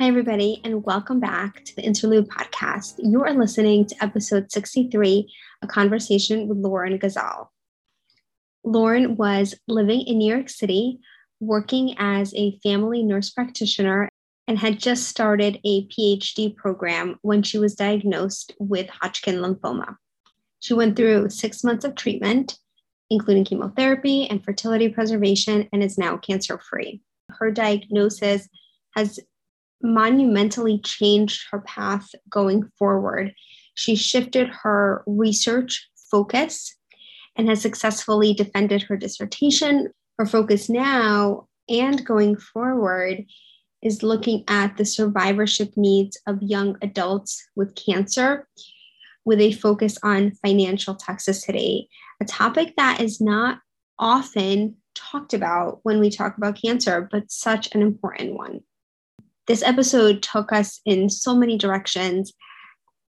Hi, everybody, and welcome back to the Interlude Podcast. You are listening to episode 63, a conversation with Lauren Gazal. Lauren was living in New York City, working as a family nurse practitioner, and had just started a PhD program when she was diagnosed with Hodgkin lymphoma. She went through six months of treatment, including chemotherapy and fertility preservation, and is now cancer free. Her diagnosis has monumentally changed her path going forward. She shifted her research focus and has successfully defended her dissertation. Her focus now and going forward is looking at the survivorship needs of young adults with cancer with a focus on financial toxicity, a topic that is not often talked about when we talk about cancer, but such an important one. This episode took us in so many directions.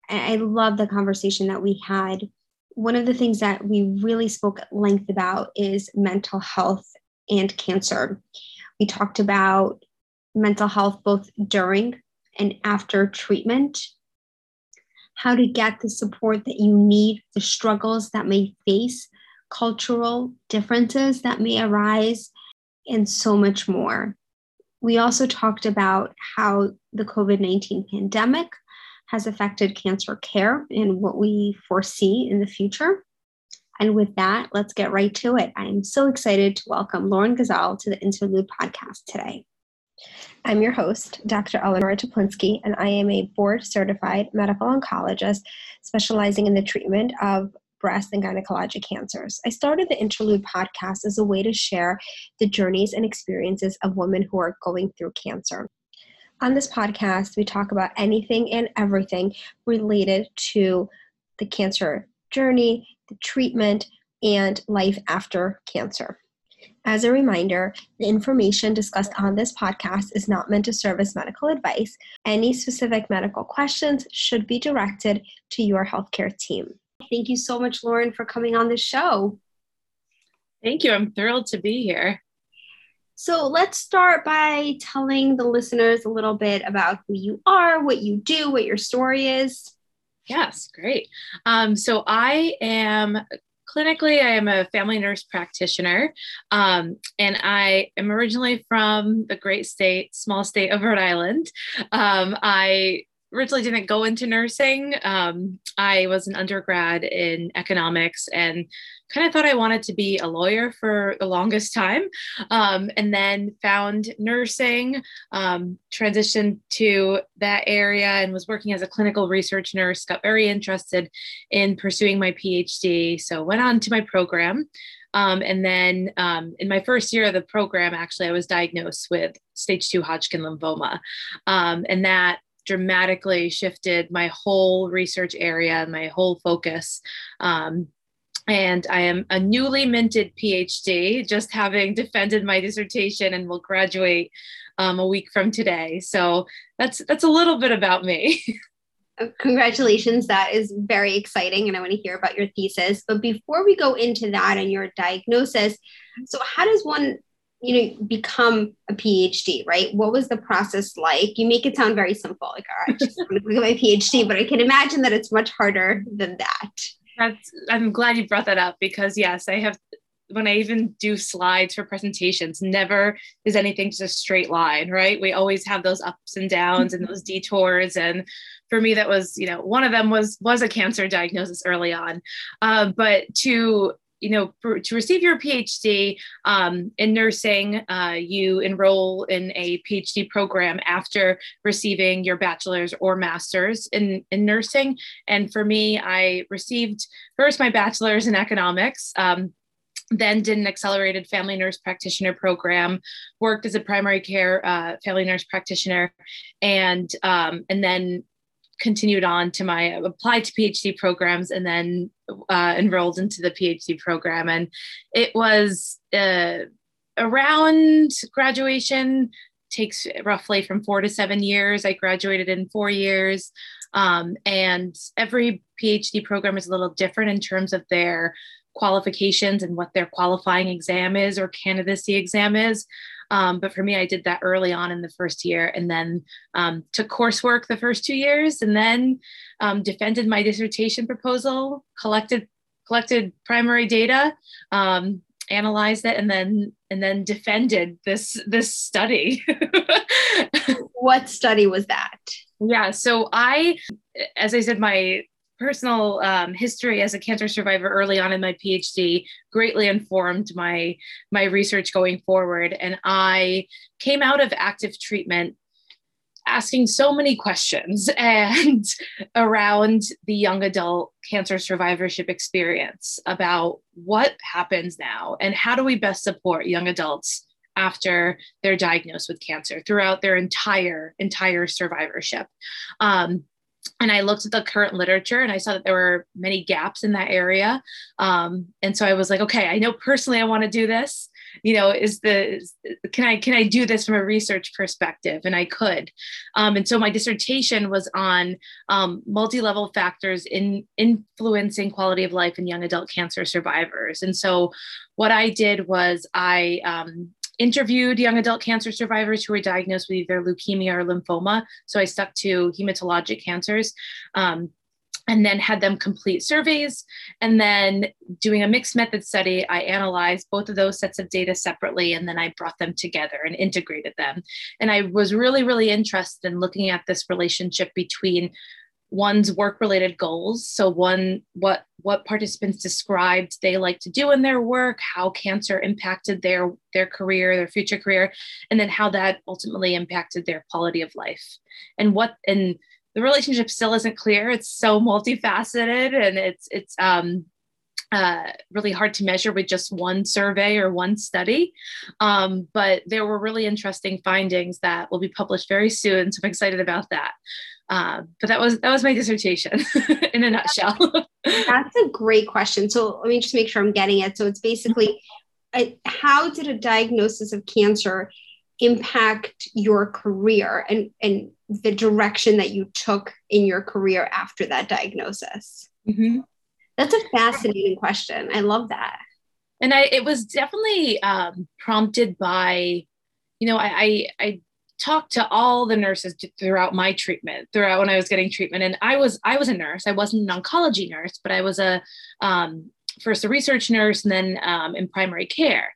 I love the conversation that we had one of the things that we really spoke at length about is mental health and cancer. We talked about mental health both during and after treatment, how to get the support that you need, the struggles that may face, cultural differences that may arise, and so much more. We also talked about how the COVID 19 pandemic has affected cancer care and what we foresee in the future. And with that, let's get right to it. I am so excited to welcome Lauren Gazal to the Interlude podcast today. I'm your host, Dr. Eleonora Teplinsky, and I am a board certified medical oncologist specializing in the treatment of breast and gynecologic cancers. I started the Interlude podcast as a way to share the journeys and experiences of women who are going through cancer. On this podcast, we talk about anything and everything related to the cancer journey, the treatment, and life after cancer. As a reminder, the information discussed on this podcast is not meant to serve as medical advice. Any specific medical questions should be directed to your healthcare team. Thank you so much, Lauren, for coming on the show. Thank you. I'm thrilled to be here. So let's start by telling the listeners a little bit about who you are, what you do, what your story is. Yes, great. Um, so I am clinically, I am a family nurse practitioner, um, and I am originally from the great state, small state of Rhode Island. Um, I originally didn't go into nursing. Um, I was an undergrad in economics and kind of thought I wanted to be a lawyer for the longest time. Um, and then found nursing, um, transitioned to that area and was working as a clinical research nurse, got very interested in pursuing my PhD. So went on to my program. Um, and then um, in my first year of the program, actually, I was diagnosed with stage two Hodgkin lymphoma. Um, and that dramatically shifted my whole research area my whole focus. Um, and I am a newly minted PhD, just having defended my dissertation and will graduate um, a week from today. So that's that's a little bit about me. Uh, congratulations, that is very exciting, and I want to hear about your thesis. But before we go into that and your diagnosis, so how does one you know become a phd right? What was the process like? You make it sound very simple like all right just want to get my phd but i can imagine that it's much harder than that. That's i'm glad you brought that up because yes i have when i even do slides for presentations never is anything just a straight line right? We always have those ups and downs and those detours and for me that was you know one of them was was a cancer diagnosis early on. Uh, but to you know, for, to receive your PhD um, in nursing, uh, you enroll in a PhD program after receiving your bachelor's or master's in, in nursing. And for me, I received first my bachelor's in economics. Um, then did an accelerated family nurse practitioner program worked as a primary care uh, family nurse practitioner and um, and then continued on to my applied to PhD programs and then uh, enrolled into the PhD program. And it was uh, around graduation, takes roughly from four to seven years. I graduated in four years. Um, and every PhD program is a little different in terms of their qualifications and what their qualifying exam is or candidacy exam is. Um, but for me, I did that early on in the first year and then um, took coursework the first two years and then um, defended my dissertation proposal, collected collected primary data, um, analyzed it, and then and then defended this this study. what study was that? Yeah, so I, as I said, my personal um, history as a cancer survivor early on in my PhD greatly informed my my research going forward, and I came out of active treatment asking so many questions and around the young adult cancer survivorship experience about what happens now and how do we best support young adults after they're diagnosed with cancer throughout their entire entire survivorship. Um, and I looked at the current literature and I saw that there were many gaps in that area. Um, and so I was like, okay, I know personally I want to do this. You know, is the can I can I do this from a research perspective? And I could. Um, and so my dissertation was on um, multi-level factors in influencing quality of life in young adult cancer survivors. And so what I did was I um, interviewed young adult cancer survivors who were diagnosed with either leukemia or lymphoma. So I stuck to hematologic cancers. Um, and then had them complete surveys. And then doing a mixed method study, I analyzed both of those sets of data separately and then I brought them together and integrated them. And I was really, really interested in looking at this relationship between one's work related goals so one what what participants described they like to do in their work how cancer impacted their their career their future career and then how that ultimately impacted their quality of life and what and the relationship still isn't clear it's so multifaceted and it's it's um uh, really hard to measure with just one survey or one study. Um, but there were really interesting findings that will be published very soon. So I'm excited about that. Uh, but that was that was my dissertation in a nutshell. That's a great question. So let me just make sure I'm getting it. So it's basically, uh, how did a diagnosis of cancer impact your career and and the direction that you took in your career after that diagnosis? Mm-hmm. That's a fascinating question. I love that. And I, it was definitely um, prompted by, you know, I, I, I talked to all the nurses throughout my treatment throughout when i was getting treatment. And i was i was a nurse. I wasn't an oncology nurse but i was a um, first a research nurse and then um, in primary care.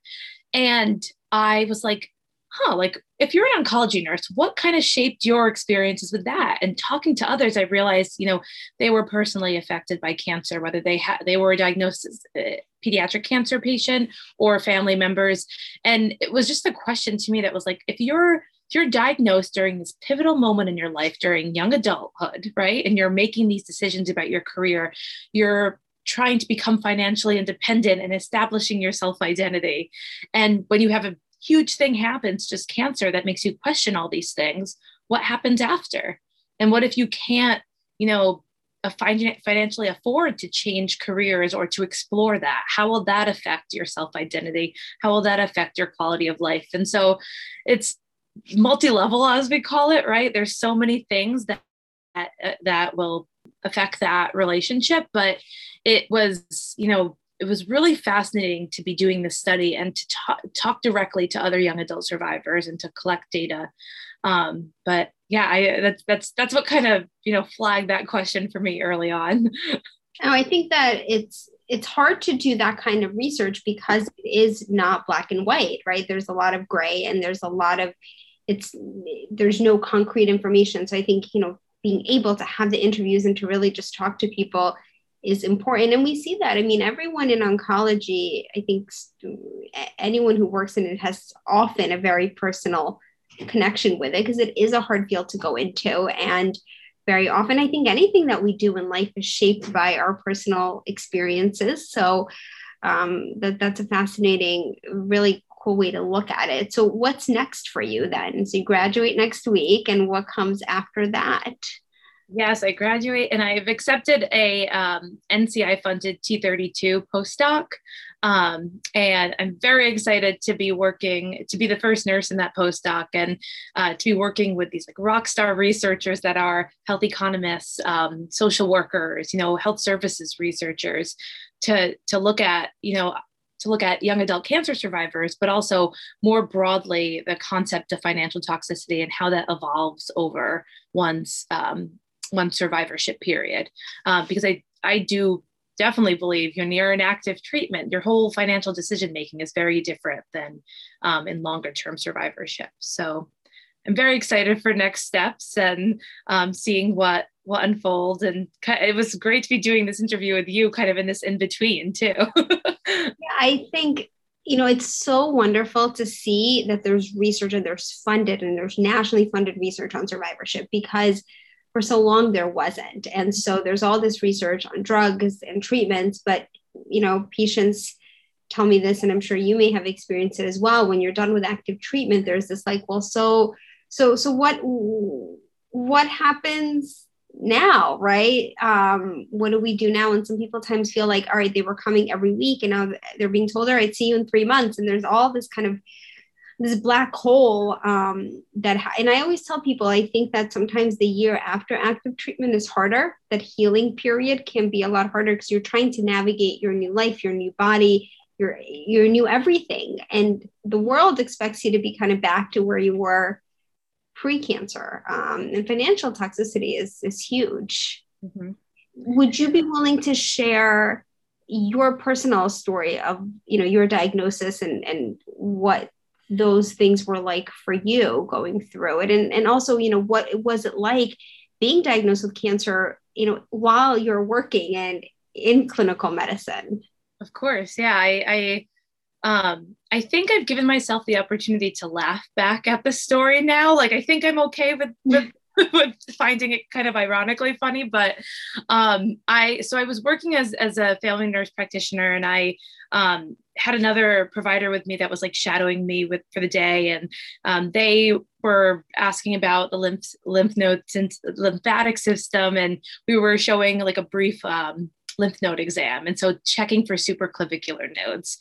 And i was like huh like if you're an oncology nurse what kind of shaped your experiences with that? And talking to others i realized you know they were personally affected by cancer whether they had they were diagnosed as a pediatric cancer patient or family members. And it was just a question to me that was like if you're you're diagnosed during this pivotal moment in your life during young adulthood, right? And you're making these decisions about your career, you're trying to become financially independent and establishing your self identity. And when you have a huge thing happens, just cancer, that makes you question all these things, what happens after? And what if you can't, you know, financially afford to change careers or to explore that how will that affect your self identity how will that affect your quality of life and so it's multi-level as we call it right? There's so many things that that, that will affect that relationship but it was you know it was really fascinating to be doing this study and to talk, talk directly to other young adult survivors and to collect data. Um, but yeah I, that's that's that's what kind of you know flagged that question for me early on. Oh i think that it's it's hard to do that kind of research because it is not black and white right? There's a lot of gray and there's a lot of it's there's no concrete information. So i think you know being able to have the interviews and to really just talk to people is important. And we see that. I mean everyone in oncology i think anyone who works in it has often a very personal connection with it because it is a hard field to go into. And very often i think anything that we do in life is shaped by our personal experiences. So um, that that's a fascinating really cool way to look at it. So, what's next for you then? So, you graduate next week, and what comes after that? Yes, I graduate and I've accepted a um, NCI funded T32 postdoc. Um, and I'm very excited to be working, to be the first nurse in that postdoc and uh, to be working with these like rock star researchers that are health economists, um, social workers, you know, health services researchers to to look at you know to look at young adult cancer survivors, but also more broadly the concept of financial toxicity and how that evolves over one's um, survivorship period. Uh, because I I do definitely believe you're near an active treatment, your whole financial decision making is very different than um, in longer term survivorship. So I'm very excited for next steps and um, seeing what will unfold. And it was great to be doing this interview with you, kind of in this in between too. yeah, I think you know it's so wonderful to see that there's research and there's funded and there's nationally funded research on survivorship because for so long there wasn't and so there's all this research on drugs and treatments but you know patients tell me this and i'm sure you may have experienced it as well when you're done with active treatment there's this like well so so so what what happens now right? Um what do we do now? And some people times feel like all right they were coming every week and now they're being told all right see you in three months. And there's all this kind of this black hole um, that ha- and i always tell people i think that sometimes the year after active treatment is harder. That healing period can be a lot harder because you're trying to navigate your new life your new body your your new everything. And the world expects you to be kind of back to where you were pre-cancer um, and financial toxicity is is huge. Mm-hmm. would you be willing to share your personal story of you know your diagnosis and and what those things were like for you going through it? And and also you know what was it like being diagnosed with cancer you know while you're working and in clinical medicine? Of course. Yeah i i um i think i've given myself the opportunity to laugh back at the story now. Like i think i'm okay with with with finding it kind of ironically funny but um i so i was working as as a family nurse practitioner and i um had another provider with me that was like shadowing me with for the day and um, they were asking about the lymph lymph nodes and lymphatic system and we were showing like a brief um, lymph node exam. And so checking for supraclavicular nodes.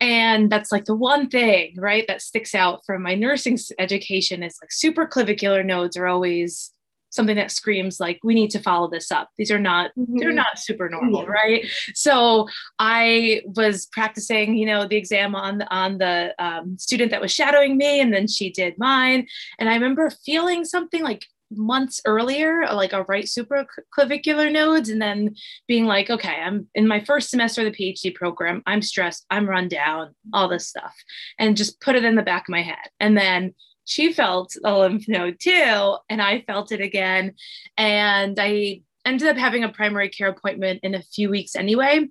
And that's like the one thing, right, that sticks out from my nursing education is like supraclavicular nodes are always something that screams like we need to follow this up these are not mm-hmm. they're not super normal yeah. right so i was practicing you know the exam on on the um, student that was shadowing me and then she did mine and i remember feeling something like months earlier, uh, like a right supraclavicular nodes, and then being like, okay, I'm in my first semester of the PhD program. I'm stressed. I'm run down, all this stuff, and just put it in the back of my head. And then she felt a lymph node too, and I felt it again. And I ended up having a primary care appointment in a few weeks anyway.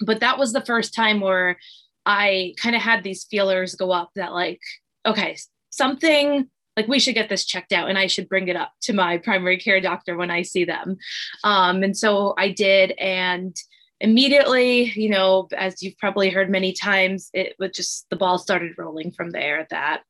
But that was the first time where I kind of had these feelers go up that, like, okay, something like we should get this checked out and i should bring it up to my primary care doctor when i see them um, and so i did and immediately you know as you've probably heard many times it was just the ball started rolling from there that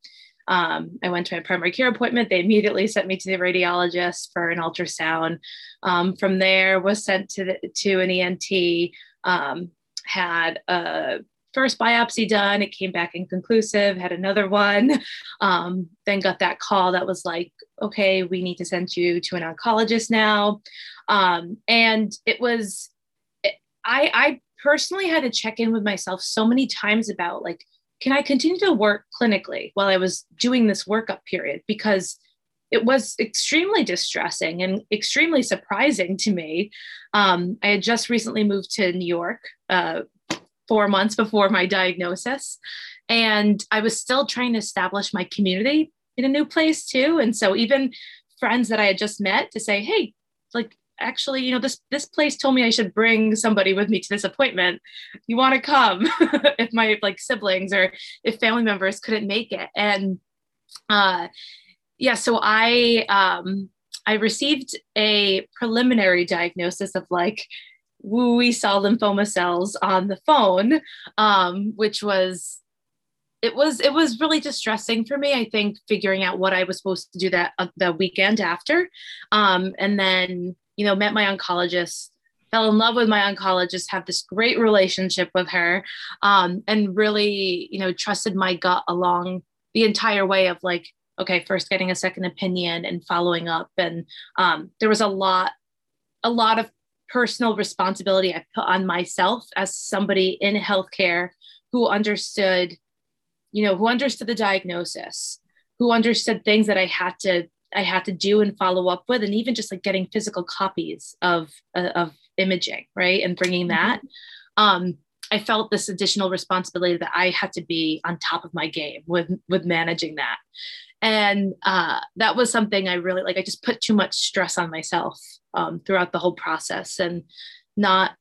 um, I went to my primary care appointment. They immediately sent me to the radiologist for an ultrasound. Um, from there, was sent to the, to an ENT. Um, had a first biopsy done. It came back inconclusive, had another one, um, then got that call that was like, okay, we need to send you to an oncologist now. Um, and it was, it, I, I personally had to check in with myself so many times about like, can I continue to work clinically while I was doing this workup period? Because it was extremely distressing and extremely surprising to me. Um, I had just recently moved to New York uh, four months before my diagnosis. And I was still trying to establish my community in a new place too. And so even friends that I had just met to say, hey, like actually, you know, this this place told me I should bring somebody with me to this appointment. You want to come if my like siblings or if family members couldn't make it. And uh yeah, so I um I received a preliminary diagnosis of like we saw lymphoma cells on the phone, um, which was it was it was really distressing for me. I think figuring out what I was supposed to do that uh, the weekend after, um, and then you know met my oncologist fell in love with my oncologist, have this great relationship with her, um, and really, you know, trusted my gut along the entire way of like, okay, first getting a second opinion and following up. And um, there was a lot, a lot of personal responsibility I put on myself as somebody in healthcare who understood, you know, who understood the diagnosis, who understood things that I had to I had to do and follow up with, and even just like getting physical copies of uh, of imaging, right, and bringing that. Um, I felt this additional responsibility that I had to be on top of my game with with managing that, and uh, that was something I really like. I just put too much stress on myself um, throughout the whole process, and not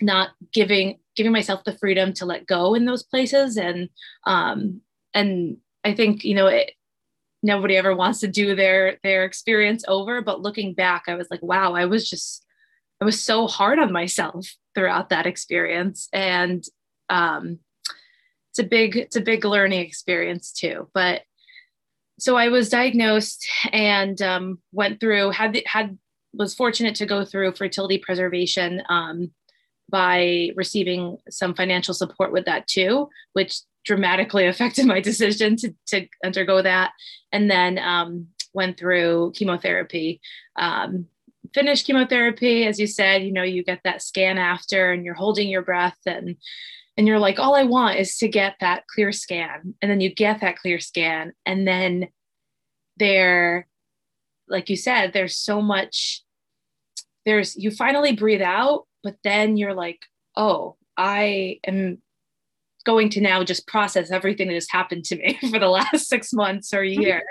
not giving giving myself the freedom to let go in those places, and um, and I think you know it, nobody ever wants to do their their experience over, but looking back, I was like, wow, I was just I was so hard on myself throughout that experience. And um, it's a big, it's a big learning experience too. But so I was diagnosed and um, went through, had, had, was fortunate to go through fertility preservation um, by receiving some financial support with that too, which dramatically affected my decision to, to undergo that. And then um, went through chemotherapy um, finish chemotherapy, as you said, you know, you get that scan after and you're holding your breath and and you're like, all I want is to get that clear scan. And then you get that clear scan. And then there, like you said, there's so much, there's you finally breathe out, but then you're like, oh, I am going to now just process everything that has happened to me for the last six months or a mm-hmm. year.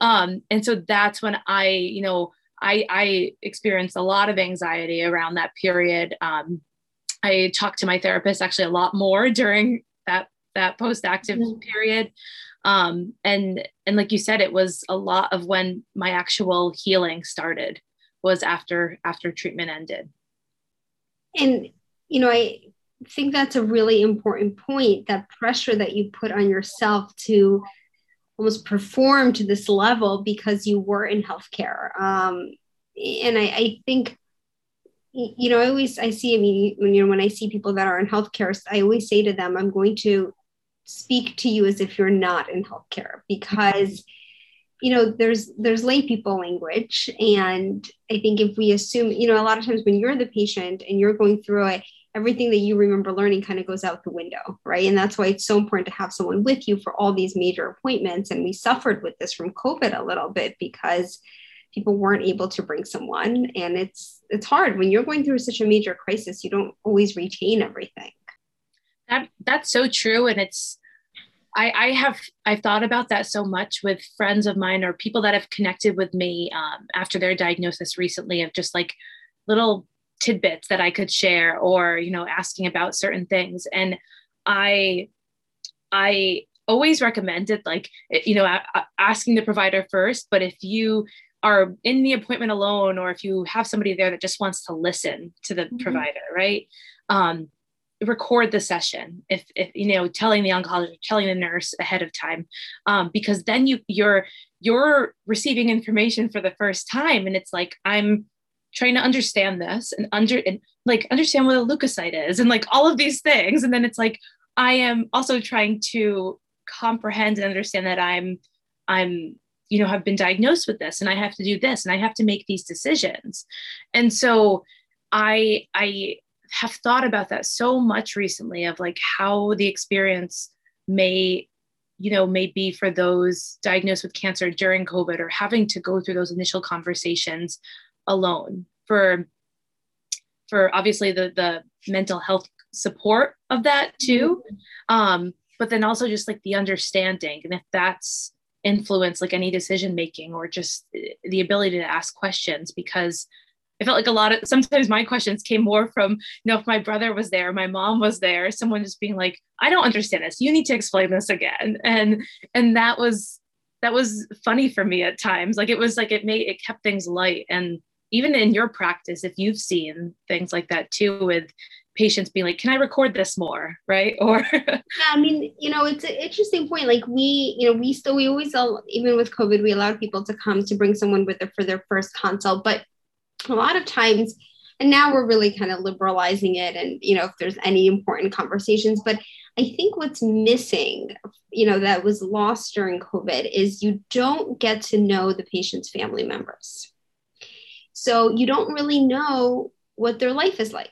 Um, and so that's when I, you know, I, I experienced a lot of anxiety around that period. Um, I talked to my therapist actually a lot more during that that post-active mm-hmm. period. Um, and and like you said, it was a lot of when my actual healing started was after after treatment ended. And you know, I think that's a really important point. That pressure that you put on yourself to almost perform to this level because you were in healthcare. Um, and I, I think, you know, I always I see. I mean, you know, when I see people that are in healthcare, I always say to them, I'm going to speak to you as if you're not in healthcare because you know there's there's lay people language and i think if we assume you know a lot of times when you're the patient and you're going through it everything that you remember learning kind of goes out the window, right? And that's why it's so important to have someone with you for all these major appointments. And we suffered with this from COVID a little bit because people weren't able to bring someone. And it's it's hard when you're going through such a major crisis, you don't always retain everything. That that's so true. And it's I, I have I've thought about that so much with friends of mine or people that have connected with me um, after their diagnosis recently of just like little tidbits that I could share or, you know, asking about certain things. And I, I always recommended like, you know, asking the provider first, but if you are in the appointment alone, or if you have somebody there that just wants to listen to the mm-hmm. provider, right? Um, record the session if, if you know telling the oncologist telling the nurse ahead of time um, because then you you're you're receiving information for the first time. And it's like i'm trying to understand this and under and like understand what a leukocyte is and like all of these things. And then it's like i am also trying to comprehend and understand that i'm i'm you know have been diagnosed with this and i have to do this and i have to make these decisions. And so i i have thought about that so much recently of like how the experience may you know may be for those diagnosed with cancer during covid or having to go through those initial conversations alone for for obviously the the mental health support of that too mm-hmm. um but then also just like the understanding and if that's influence like any decision making or just the ability to ask questions because I felt like a lot of sometimes my questions came more from, you know, if my brother was there, my mom was there, someone just being like, I don't understand this. You need to explain this again. And and that was that was funny for me at times. Like it was like it made it kept things light. And even in your practice, if you've seen things like that too, with patients being like, "Can I record this more?" Right? Or yeah, I mean, you know, it's an interesting point. Like we, you know, we still we always even with COVID, we allowed people to come to bring someone with them for their first consult, but a lot of times. And now we're really kind of liberalizing it, and you know, if there's any important conversations, but I think what's missing, you know, that was lost during COVID is you don't get to know the patient's family members so you don't really know what their life is like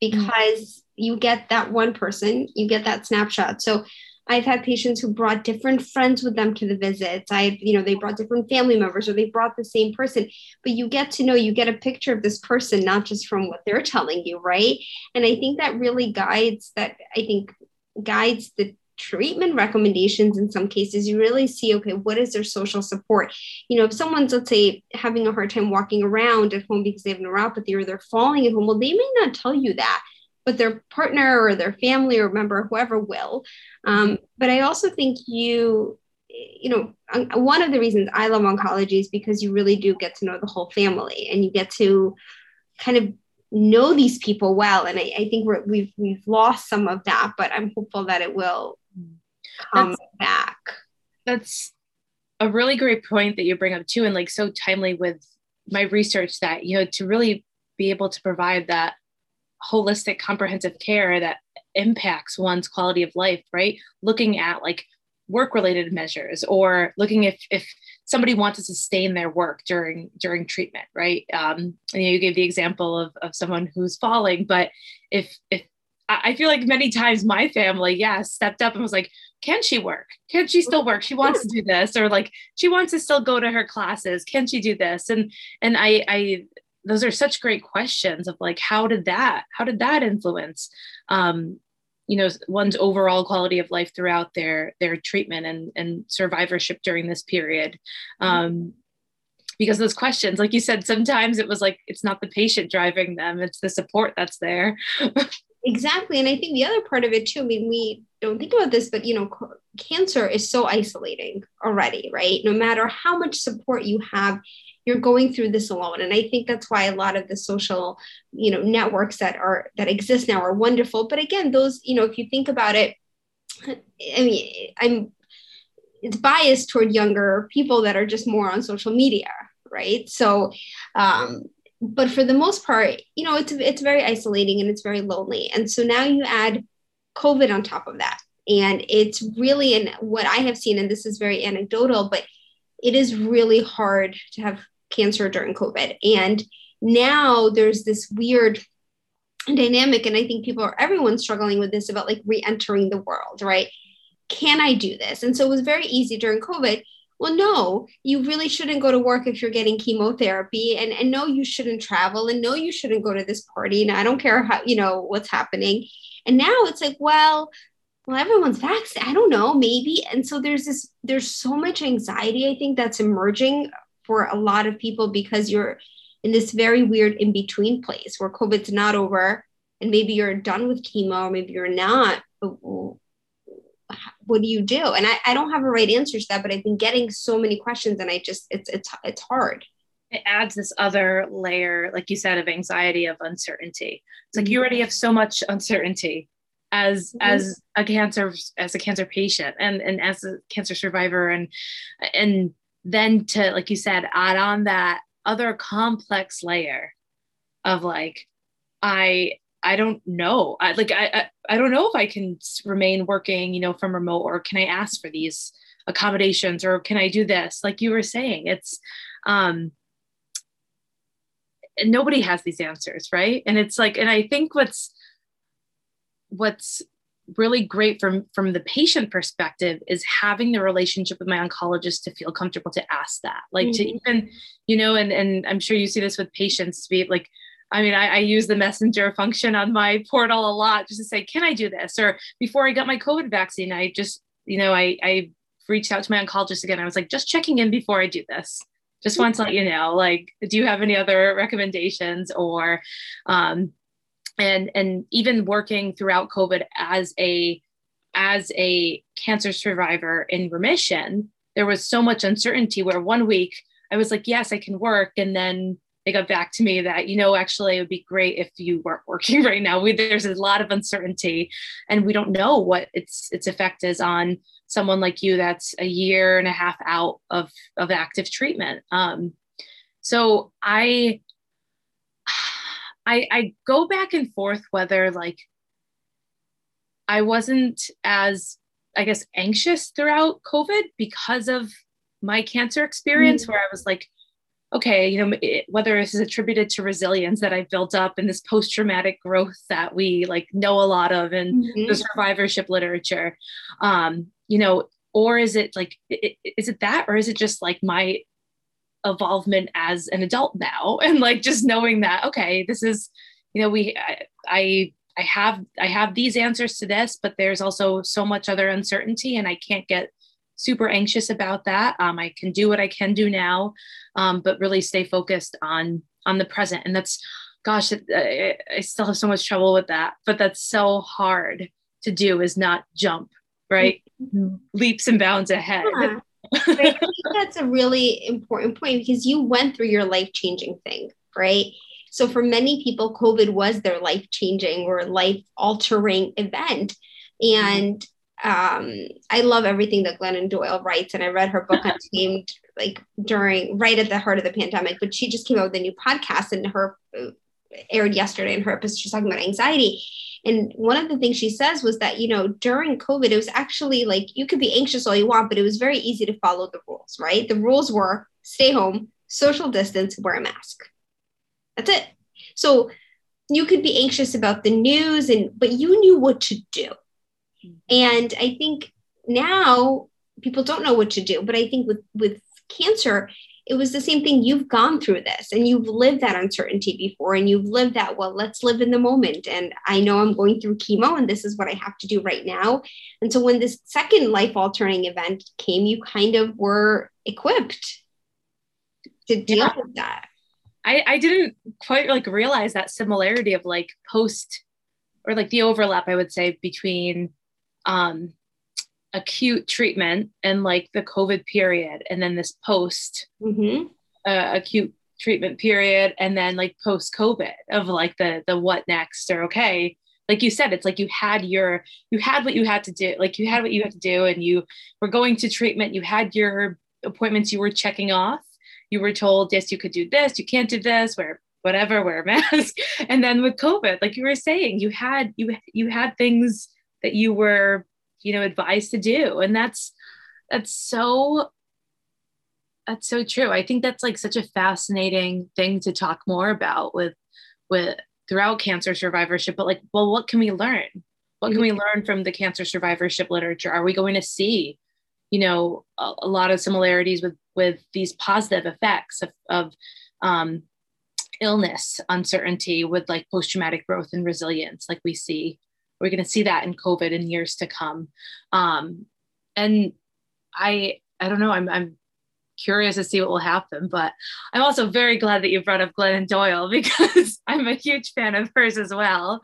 because you get that one person, you get that snapshot. So I've had patients who brought different friends with them to the visits. I, you know, they brought different family members or they brought the same person, but you get to know, you get a picture of this person, not just from what they're telling you, right? And I think that really guides that, I think guides the treatment recommendations in some cases you really see okay what is their social support you know if someone's let's say having a hard time walking around at home because they have neuropathy or they're falling at home well they may not tell you that but their partner or their family or member, whoever will. Um, but I also think you, you know, one of the reasons I love oncology is because you really do get to know the whole family and you get to kind of know these people well. And I, I think we're, we've we've lost some of that, but I'm hopeful that it will come that's, back. That's a really great point that you bring up too, and like so timely with my research that you know to really be able to provide that holistic comprehensive care that impacts one's quality of life right looking at like work related measures or looking if if somebody wants to sustain their work during during treatment right um and you gave the example of, of someone who's falling but if if I feel like many times my family, yeah, stepped up and was like, can she work? Can she still work? She wants to do this, or like she wants to still go to her classes. Can she do this? And and I I those are such great questions of like how did that how did that influence um, you know one's overall quality of life throughout their their treatment and and survivorship during this period. Um, because those questions like you said sometimes it was like it's not the patient driving them it's the support that's there. Exactly and i think the other part of it too i mean we don't think about this but you know cancer is so isolating already right? No matter how much support you have you're going through this alone. And i think that's why a lot of the social you know networks that are that exist now are wonderful. But again those you know if you think about it i mean i'm it's biased toward younger people that are just more on social media right? So um but for the most part you know it's it's very isolating and it's very lonely. And so now you add covid on top of that. And it's really and what i have seen and this is very anecdotal but it is really hard to have cancer during COVID. And now there's this weird dynamic. And I think people are, everyone's struggling with this about like re entering the world, right? Can I do this? And so it was very easy during COVID. Well, no, you really shouldn't go to work if you're getting chemotherapy. And, and no, you shouldn't travel. And no, you shouldn't go to this party. And I don't care how, you know, what's happening. And now it's like, well, well, everyone's vaccinated. I don't know, maybe. And so there's this, there's so much anxiety, I think, that's emerging for a lot of people because you're in this very weird in between place where COVID's not over and maybe you're done with chemo or maybe you're not. What do you do? And I, I don't have a right answer to that, but I've been getting so many questions and I just it's it's it's hard. It adds this other layer, like you said, of anxiety of uncertainty. It's like you already have so much uncertainty as mm-hmm. as a cancer as a cancer patient and and as a cancer survivor and and then to like you said add on that other complex layer of like i i don't know. I, like I, I i don't know if i can remain working you know from remote or can i ask for these accommodations or can i do this? Like you were saying it's um nobody has these answers right? And it's like and i think what's what's really great from from the patient perspective is having the relationship with my oncologist to feel comfortable to ask that like mm-hmm. to even you know and and i'm sure you see this with patients to be like I mean, I, I, use the messenger function on my portal a lot just to say, can I do this? Or before I got my COVID vaccine, I just, you know, I, I reached out to my oncologist again. I was like, just checking in before I do this. Just want to let you know, like, do you have any other recommendations? Or, um, and and even working throughout covid as a as a cancer survivor in remission there was so much uncertainty where one week i was like yes i can work. And then they got back to me that you know actually it would be great if you weren't working right now. We, there's a lot of uncertainty and we don't know what its its effect is on someone like you that's a year and a half out of of active treatment. Um, so i I, I go back and forth whether like I wasn't as, I guess, anxious throughout COVID because of my cancer experience, mm-hmm. where I was like, okay, you know, it, whether this is attributed to resilience that I built up and this post traumatic growth that we like know a lot of in mm-hmm. the survivorship literature, um, you know, or is it like, is it that, or is it just like my evolvement as an adult now and like just knowing that, okay, this is, you know, we, I, I I have I have these answers to this, but there's also so much other uncertainty, and I can't get super anxious about that. Um, I can do what I can do now, um, but really stay focused on on the present. And that's, gosh, I, I still have so much trouble with that. But that's so hard to do is not jump right mm-hmm. leaps and bounds ahead. Yeah. I think that's a really important point because you went through your life changing thing, right? So for many people, COVID was their life changing or life altering event. And um, I love everything that Glennon Doyle writes, and I read her book Untamed like during right at the heart of the pandemic. But she just came out with a new podcast, and her aired yesterday. And her episode she's talking about anxiety. And one of the things she says was that you know during COVID, it was actually like you could be anxious all you want, but it was very easy to follow the rules. Right? The rules were stay home, social distance, wear a mask. That's it. So you could be anxious about the news and but you knew what to do and I think now people don't know what to do, but I think with with cancer, it was the same thing. You've gone through this and you've lived that uncertainty before, and you've lived that, well, let's live in the moment. And I know I'm going through chemo, and this is what I have to do right now. And so when this second life altering event came, you kind of were equipped to deal yeah. with that. I, I didn't quite like realize that similarity of like post or like the overlap, I would say, between um, acute treatment and like the COVID period, and then this post mm-hmm. uh, acute treatment period, and then like post COVID of like the the what next or okay. Like you said, it's like you had your you had what you had to do, like you had what you had to do, and you were going to treatment. You had your appointments you were checking off. You were told, yes, you could do this, you can't do this, wear whatever, wear a mask. and then with COVID, like you were saying, you had you you had things that you were you know advised to do. And that's that's so that's so true. I think that's like such a fascinating thing to talk more about with with throughout cancer survivorship. But like well what can we learn? What can we mm-hmm. learn from the cancer survivorship literature? Are we going to see you know a, a lot of similarities with with these positive effects of, of um, illness uncertainty with like post-traumatic growth and resilience like we see we're going to see that in COVID in years to come. Um, and I, I don't know, I'm, I'm curious to see what will happen, but I'm also very glad that you brought up Glennon Doyle because I'm a huge fan of hers as well.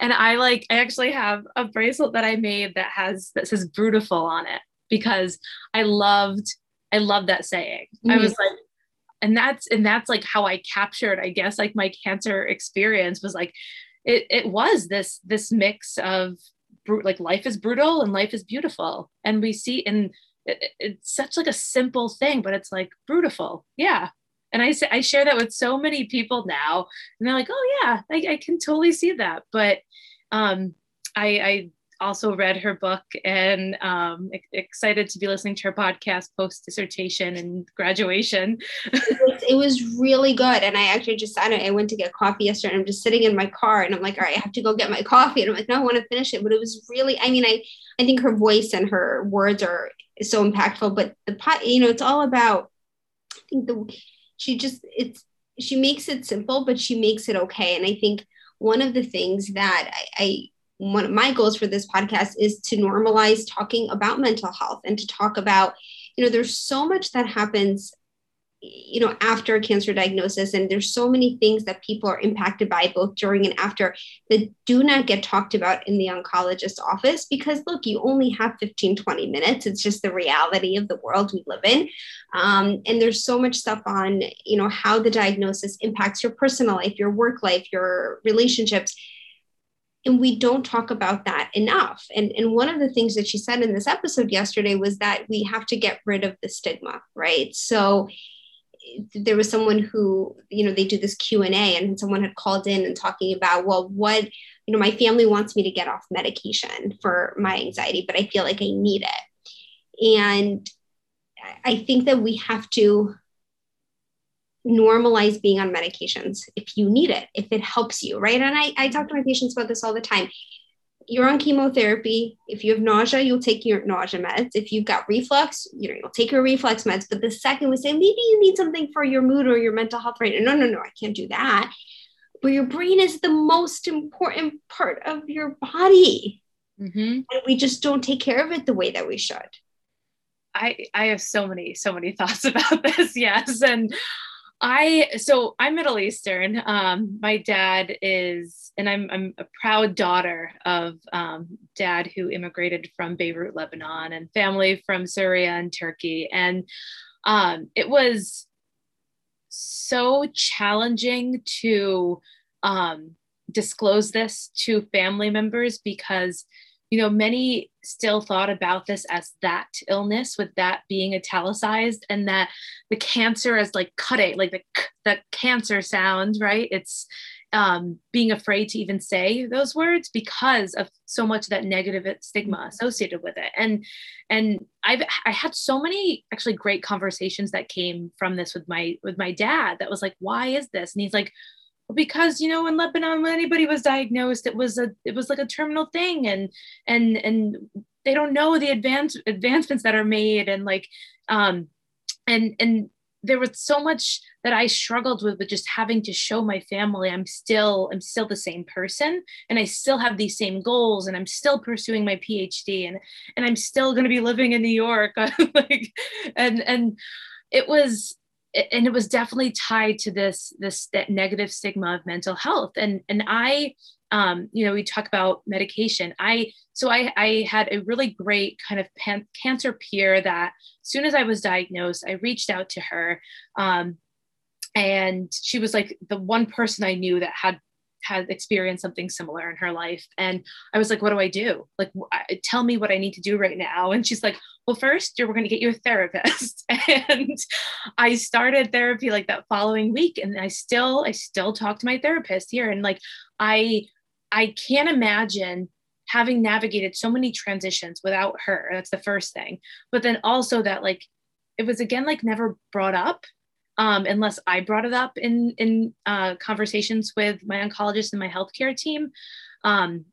And I like, I actually have a bracelet that I made that has, that says brutiful on it because I loved, I loved that saying. Mm-hmm. I was like, and that's, and that's like how I captured, I guess, like my cancer experience was like, it, it was this this mix of like life is brutal and life is beautiful. And we see and it, it's such like a simple thing but it's like brutal yeah. And I I share that with so many people now and they're like oh yeah I, I can totally see that. But um I, I also read her book and um, excited to be listening to her podcast post dissertation and graduation. it, was, really good. And I actually just, I, I went to get coffee yesterday and I'm just sitting in my car and I'm like, all right, I have to go get my coffee. And I'm like, no, I want to finish it. But it was really, I mean, I, I think her voice and her words are so impactful, but the pot, you know, it's all about, I think the, she just, it's, she makes it simple, but she makes it okay. And I think one of the things that I, I one of my goals for this podcast is to normalize talking about mental health and to talk about you know there's so much that happens you know after a cancer diagnosis and there's so many things that people are impacted by both during and after that do not get talked about in the oncologist office because look you only have 15 20 minutes. It's just the reality of the world we live in. Um, and there's so much stuff on you know how the diagnosis impacts your personal life your work life your relationships and we don't talk about that enough. And, and one of the things that she said in this episode yesterday was that we have to get rid of the stigma right? So eh, there was someone who you know they do this q&a and someone had called in and talking about well what you know my family wants me to get off medication for my anxiety but i feel like i need it. And i think that we have to normalize being on medications if you need it, if it helps you, right? And I, I talk to my patients about this all the time. You're on chemotherapy. If you have nausea, you'll take your nausea meds. If you've got reflux, you know, you'll take your reflux meds. But the second we say, maybe you need something for your mood or your mental health right now. No, no, no, I can't do that. But your brain is the most important part of your body. Mm-hmm. And we just don't take care of it the way that we should. I, I have so many, so many thoughts about this. Yes. And I so I'm Middle Eastern. Um, my dad is, and I'm I'm a proud daughter of um, dad who immigrated from Beirut, Lebanon, and family from Syria and Turkey. And um, it was so challenging to um, disclose this to family members because you know, many still thought about this as that illness, with that being italicized, and that the cancer as like cutting, like the the cancer sound, right? It's um, being afraid to even say those words because of so much of that negative stigma mm-hmm. associated with it. And and I've I had so many actually great conversations that came from this with my with my dad. That was like, why is this? And he's like, because you know in lebanon when anybody was diagnosed it was a it was like a terminal thing and and and they don't know the advance advancements that are made and like um and and there was so much that I struggled with, with just having to show my family I'm still I'm still the same person and I still have these same goals and I'm still pursuing my PhD and and I'm still going to be living in New York. Like and and it was and it was definitely tied to this this that negative stigma of mental health. And and i um, you know we talk about medication. I so i i had a really great kind of pan- cancer peer that as soon as i was diagnosed i reached out to her um, and she was like the one person i knew that had had experienced something similar in her life. And i was like what do i do? Like tell me what i need to do right now. And she's like well first you're going to get you a therapist. And i started therapy like that following week and i still i still talk to my therapist here. And like i i can't imagine having navigated so many transitions without her. That's the first thing. But then also that like it was again like never brought up um, unless I brought it up in in uh, conversations with my oncologist and my healthcare team. Um,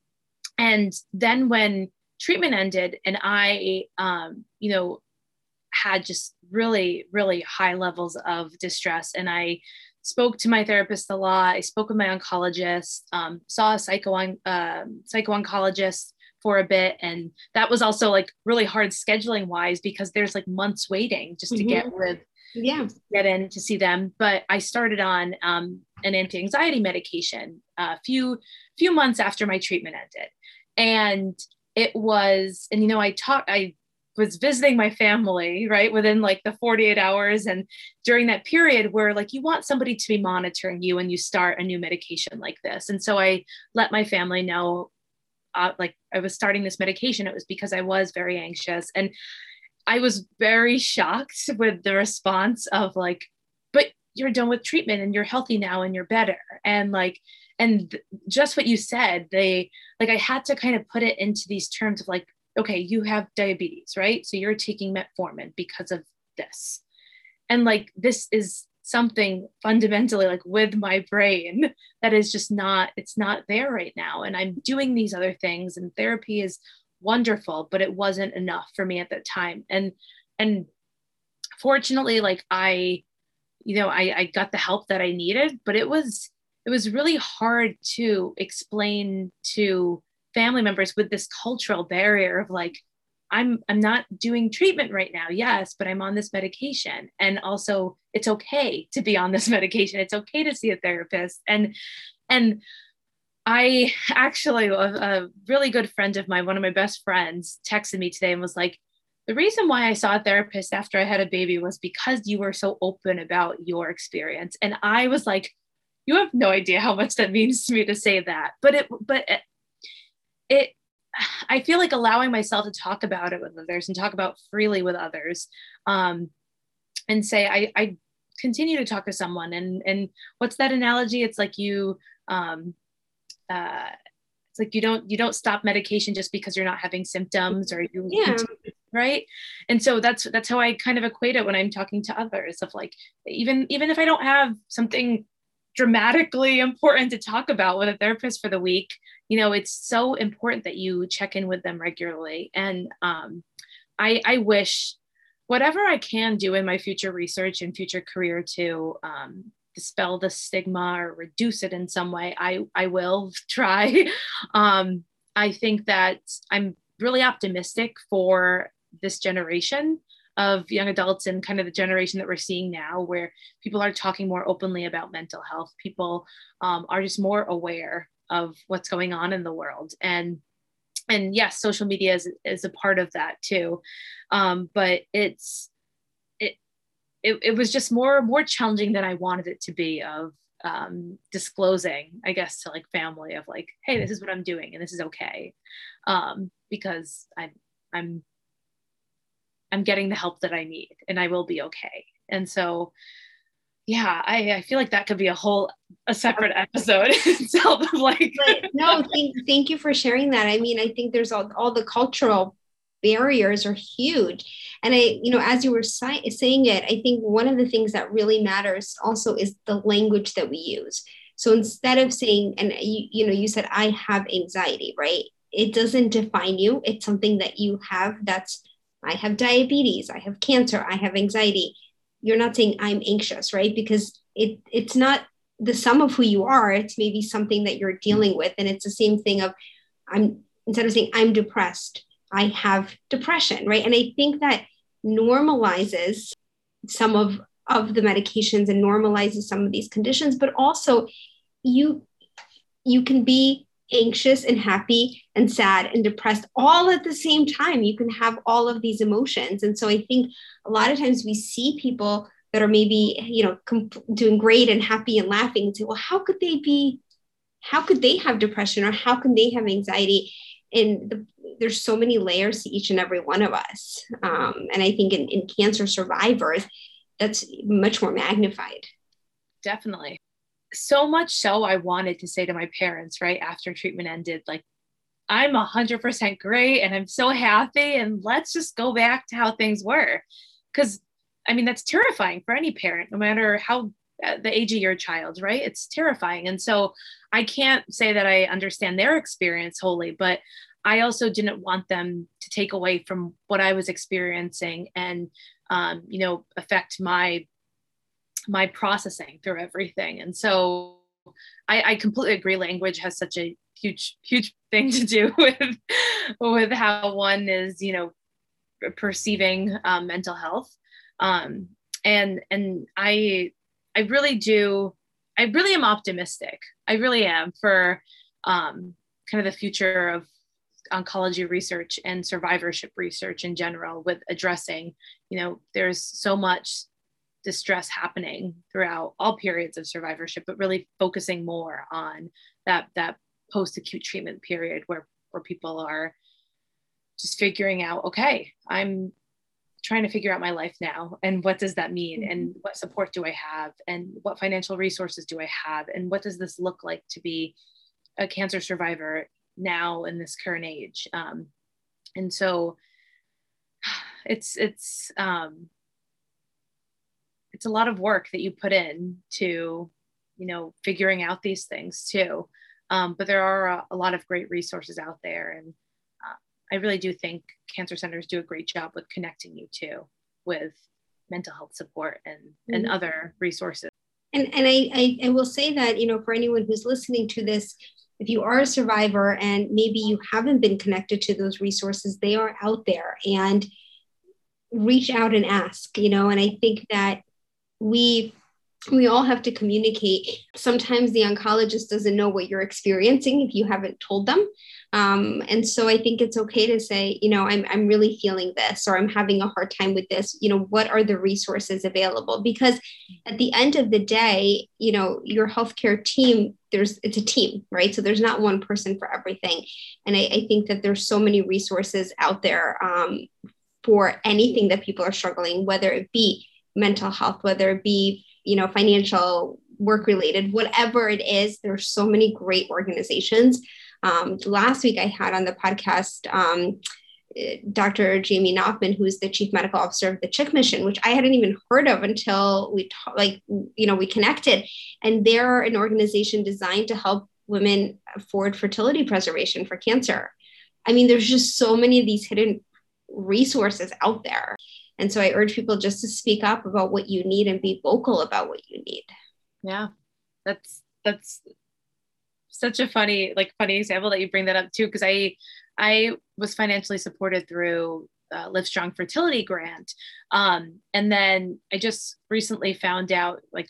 and then when treatment ended, and I, um, you know, had just really really high levels of distress, and I spoke to my therapist a lot. I spoke with my oncologist, um, saw a psycho uh, psycho oncologist for a bit and that was also like really hard scheduling wise because there's like months waiting just to mm-hmm. get with yeah. get in to see them but i started on um, an anti-anxiety medication a few few months after my treatment ended. And it was and you know i talked i was visiting my family right within like the 48 hours. And during that period where like you want somebody to be monitoring you when you start a new medication like this. And so i let my family know uh, like i was starting this medication. It was because i was very anxious. And I was very shocked with the response of like, but you're done with treatment and you're healthy now and you're better. And like, and th- just what you said, they like, I had to kind of put it into these terms of like, okay, you have diabetes, right? So you're taking metformin because of this. And like, this is something fundamentally like with my brain that is just not, it's not there right now. And I'm doing these other things and therapy is wonderful but it wasn't enough for me at that time. And and fortunately like i you know I, I got the help that i needed but it was it was really hard to explain to family members with this cultural barrier of like i'm i'm not doing treatment right now yes but i'm on this medication. And also it's okay to be on this medication. It's okay to see a therapist. And and I actually, a, a, really good friend of mine, one of my best friends, texted me today and was like, the reason why I saw a therapist after I had a baby was because you were so open about your experience. And I was like, you have no idea how much that means to me to say that. But it, but it, it I feel like allowing myself to talk about it with others and talk about freely with others, um, and say I, I continue to talk to someone. And and what's that analogy? It's like you um, uh, it's like you don't you don't stop medication just because you're not having symptoms or you yeah. right? And so that's that's how i kind of equate it when i'm talking to others of like even even if i don't have something dramatically important to talk about with a therapist for the week you know it's so important that you check in with them regularly. And um, I, I wish whatever i can do in my future research and future career to um, dispel the stigma or reduce it in some way i i will try. Um, i think that i'm really optimistic for this generation of young adults and kind of the generation that we're seeing now where people are talking more openly about mental health. People um, are just more aware of what's going on in the world. And and yes social media is, is a part of that too. Um, but it's it, it it was just more more challenging than i wanted it to be of um, disclosing i guess to like family of like hey this is what i'm doing and this is okay um, because i'm i'm I'm getting the help that I need and I will be okay. And so, yeah, I, I feel like that could be a whole a separate episode itself of like no, thank, thank you for sharing that. I mean, I think there's all, all the cultural barriers are huge. And I, you know, as you were si- saying it, I think one of the things that really matters also is the language that we use. So instead of saying, and you, you know, you said, I have anxiety, right? It doesn't define you. It's something that you have that's I have diabetes, I have cancer, I have anxiety. You're not saying I'm anxious, right? Because it it's not the sum of who you are. It's maybe something that you're mm-hmm. dealing with. And it's the same thing of I'm instead of saying I'm depressed, I have depression, right? And I think that normalizes some of of the medications and normalizes some of these conditions, but also you you can be anxious and happy and sad and depressed all at the same time. You can have all of these emotions. And so I think a lot of times we see people that are maybe, you know, comp- doing great and happy and laughing and say, well, how could they be, how could they have depression or how can they have anxiety? And the, there's so many layers to each and every one of us. Um, and I think in, in cancer survivors, that's much more magnified. Definitely so much so I wanted to say to my parents right after treatment ended, like, I'm 100% great and I'm so happy, and let's just go back to how things were. Because, I mean, that's terrifying for any parent, no matter how the age of your child, right? It's terrifying. And so I can't say that I understand their experience wholly, but I also didn't want them to take away from what I was experiencing and, um, you know, affect my my processing through everything. And so I, I completely agree. Language has such a huge, huge thing to do with with how one is, you know, perceiving um, mental health. Um, and and I I really do I really am optimistic. I really am for um, kind of the future of oncology research and survivorship research in general with addressing you know there's so much distress happening throughout all periods of survivorship, but really focusing more on that that post-acute treatment period where where people are just figuring out, okay, I'm trying to figure out my life now and what does that mean mm-hmm. and what support do I have and what financial resources do I have and what does this look like to be a cancer survivor now in this current age um, and so it's it's um, it's a lot of work that you put in to you know figuring out these things too um, but there are a, a, lot of great resources out there and i really do think cancer centers do a great job with connecting you to with mental health support and mm-hmm. and other resources and and I, I i will say that you know for anyone who's listening to this if you are a survivor and maybe you haven't been connected to those resources they are out there and reach out and ask you know and i think that we we all have to communicate. Sometimes the oncologist doesn't know what you're experiencing if you haven't told them. Um, and so I think it's okay to say, you know, I'm, I'm really feeling this or I'm having a hard time with this. You know, what are the resources available? Because at the end of the day, you know, your healthcare team, there's it's a team, right? So there's not one person for everything. And I, I think that there's so many resources out there um, for anything that people are struggling, whether it be mental health, whether it be, you know, financial, work related, whatever it is, there's so many great organizations. Um, last week I had on the podcast um, Dr. Jaime Knopman, who's the chief medical officer of the Chick Mission, which I hadn't even heard of until we ta- like you know we connected, and they're an organization designed to help women afford fertility preservation for cancer. I mean, there's just so many of these hidden resources out there, and so I urge people just to speak up about what you need and be vocal about what you need. Yeah, that's that's such a funny like funny example that you bring that up too because I I was financially supported through uh, Livestrong Fertility Grant. Um, and then I just recently found out like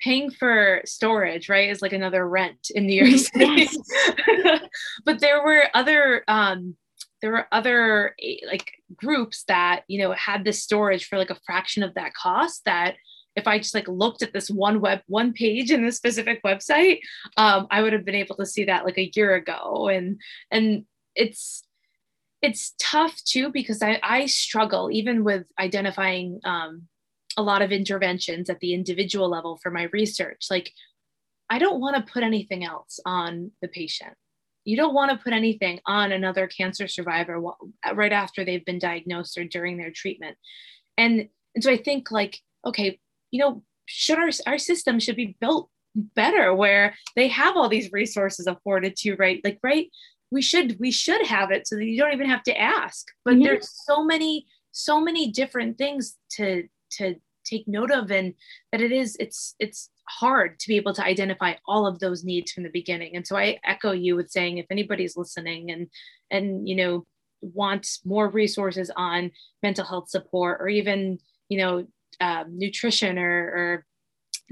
paying for storage, right, is like another rent in New York City. but there were other, um, there were other eh, like groups that, you know, had this storage for like a fraction of that cost that if I just like looked at this one web, one page in this specific website, um, I would have been able to see that like a year ago. And, and it's it's tough too because I, I struggle even with identifying um, a lot of interventions at the individual level for my research. Like, I don't want to put anything else on the patient. You don't want to put anything on another cancer survivor right after they've been diagnosed or during their treatment. And, and so I think like, okay, you know, should our, our system should be built better where they have all these resources afforded to right like right we should we should have it so that you don't even have to ask but mm-hmm. there's so many so many different things to to take note of and that it is it's it's hard to be able to identify all of those needs from the beginning. And so i echo you with saying if anybody's listening and and you know wants more resources on mental health support or even you know um, nutrition or, or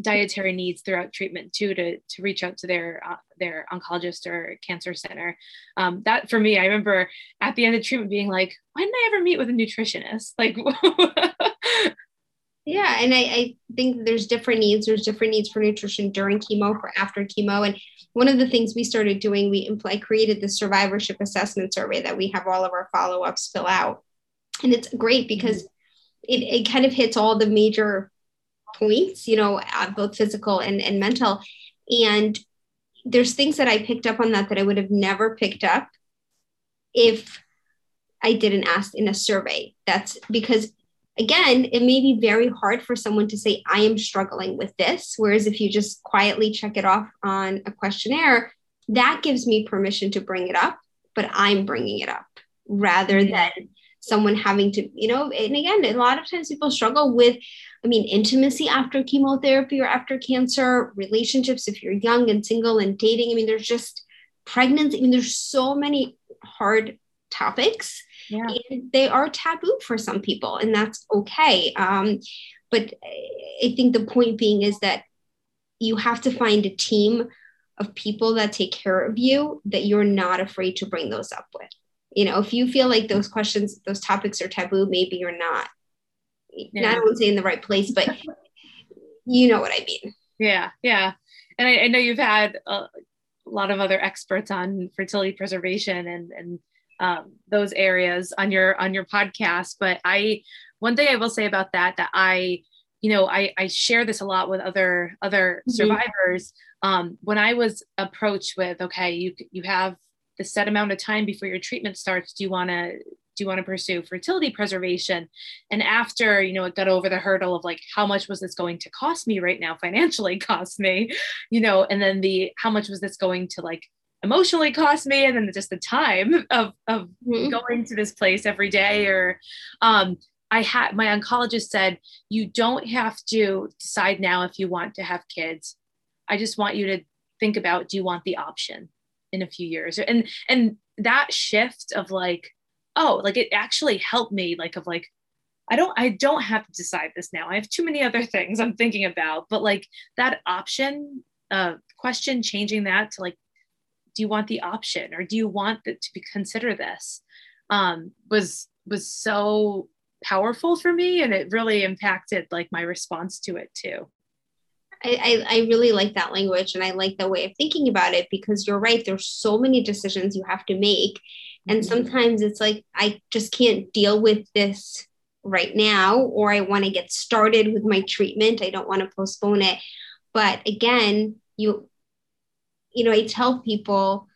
dietary needs throughout treatment too to, to reach out to their uh, their oncologist or cancer center um, that for me i remember at the end of treatment being like why didn't i ever meet with a nutritionist? Like yeah and I, I think there's different needs there's different needs for nutrition during chemo for after chemo and one of the things we started doing we I created the survivorship assessment survey that we have all of our follow-ups fill out and it's great because mm-hmm. it, it kind of hits all the major points, you know, uh, both physical and, and mental. And there's things that I picked up on that that I would have never picked up if I didn't ask in a survey. That's because, again, it may be very hard for someone to say, I am struggling with this. Whereas if you just quietly check it off on a questionnaire, that gives me permission to bring it up, but I'm bringing it up rather than someone having to, you know, and again, a lot of times people struggle with, I mean, intimacy after chemotherapy or after cancer, relationships if you're young and single and dating. I mean, there's just pregnancy. I mean, there's so many hard topics. Yeah. And they are taboo for some people, and that's okay. Um, but I think the point being is that you have to find a team of people that take care of you that you're not afraid to bring those up with you know if you feel like those questions those topics are taboo maybe you're not yeah. not only in the right place but you know what i mean yeah yeah and i, I know you've had a, a, lot of other experts on fertility preservation and and um, those areas on your on your podcast. But i one thing i will say about that that i you know i i share this a lot with other other mm-hmm. survivors. Um, when i was approached with okay you you have the set amount of time before your treatment starts do you want to do you want to pursue fertility preservation? And after you know it got over the hurdle of like how much was this going to cost me right now financially cost me you know and then the how much was this going to like emotionally cost me and then just the time of of mm-hmm. going to this place every day or um I had my oncologist said you don't have to decide now if you want to have kids. I just want you to think about do you want the option in a few years? And and that shift of like oh like it actually helped me like of like i don't i don't have to decide this now. I have too many other things i'm thinking about. But like that option uh question changing that to like do you want the option or do you want to be, consider this um was was so powerful for me and it really impacted like my response to it too I, I, really like that language and I like the way of thinking about it because you're right. There's so many decisions you have to make. And mm-hmm. sometimes it's like, I just can't deal with this right now, or I want to get started with my treatment. I don't want to postpone it. But again, you, you know, I tell people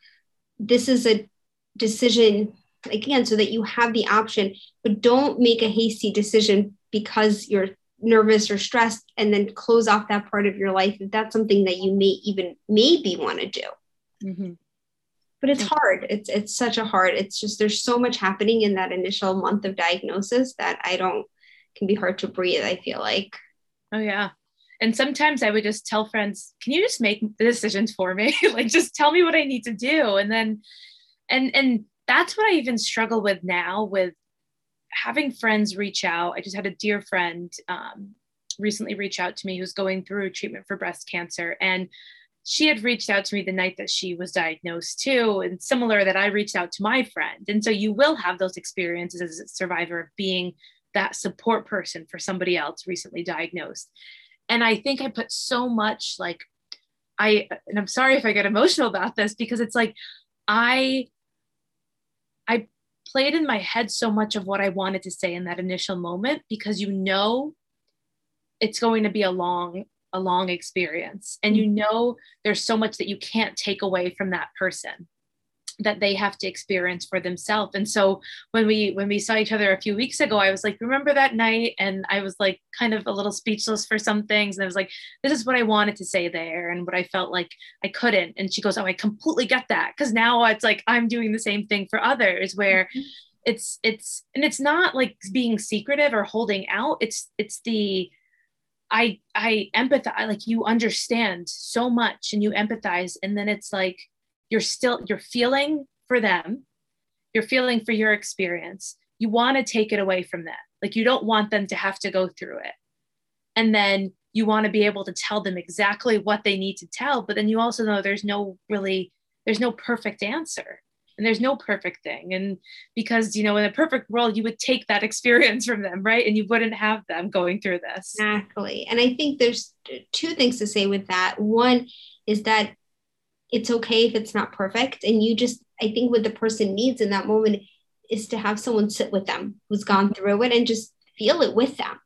this is a decision again so that you have the option but don't make a hasty decision because you're nervous or stressed and then close off that part of your life if that's something that you may even maybe want to do. Mm-hmm. but it's hard. It's it's such a hard it's just there's so much happening in that initial month of diagnosis that i don't can be hard to breathe i feel like. Oh yeah and sometimes i would just tell friends can you just make the decisions for me like just tell me what i need to do and then and and that's what I even struggle with now with having friends reach out. I just had a dear friend um, recently reach out to me who's going through treatment for breast cancer. And she had reached out to me the night that she was diagnosed too, and similar that I reached out to my friend. And so you will have those experiences as a survivor of being that support person for somebody else recently diagnosed. And I think I put so much like, I, and I'm sorry if I get emotional about this because it's like, I I played in my head so much of what I wanted to say in that initial moment because you know it's going to be a long a long experience and you mm-hmm. know there's so much that you can't take away from that person that they have to experience for themselves. And so when we when we saw each other a few weeks ago i was like remember that night? And i was like kind of a little speechless for some things. And i was like this is what i wanted to say there and what i felt like i couldn't. And she goes oh i completely get that. Because now it's like i'm doing the same thing for others where mm-hmm. it's it's and it's not like being secretive or holding out. It's it's the I I empathize like you understand so much and you empathize. And then it's like you're still you're feeling for them. You're feeling for your experience. You want to take it away from them. Like you don't want them to have to go through it. And then you want to be able to tell them exactly what they need to tell but then you also know there's no really there's no perfect answer. And there's no perfect thing. And because you know in a perfect world you would take that experience from them right? And you wouldn't have them going through this. Exactly. And i think there's two things to say with that. One is that it's okay if it's not perfect. And you just, I think what the person needs in that moment is to have someone sit with them who's gone through it and just feel it with them.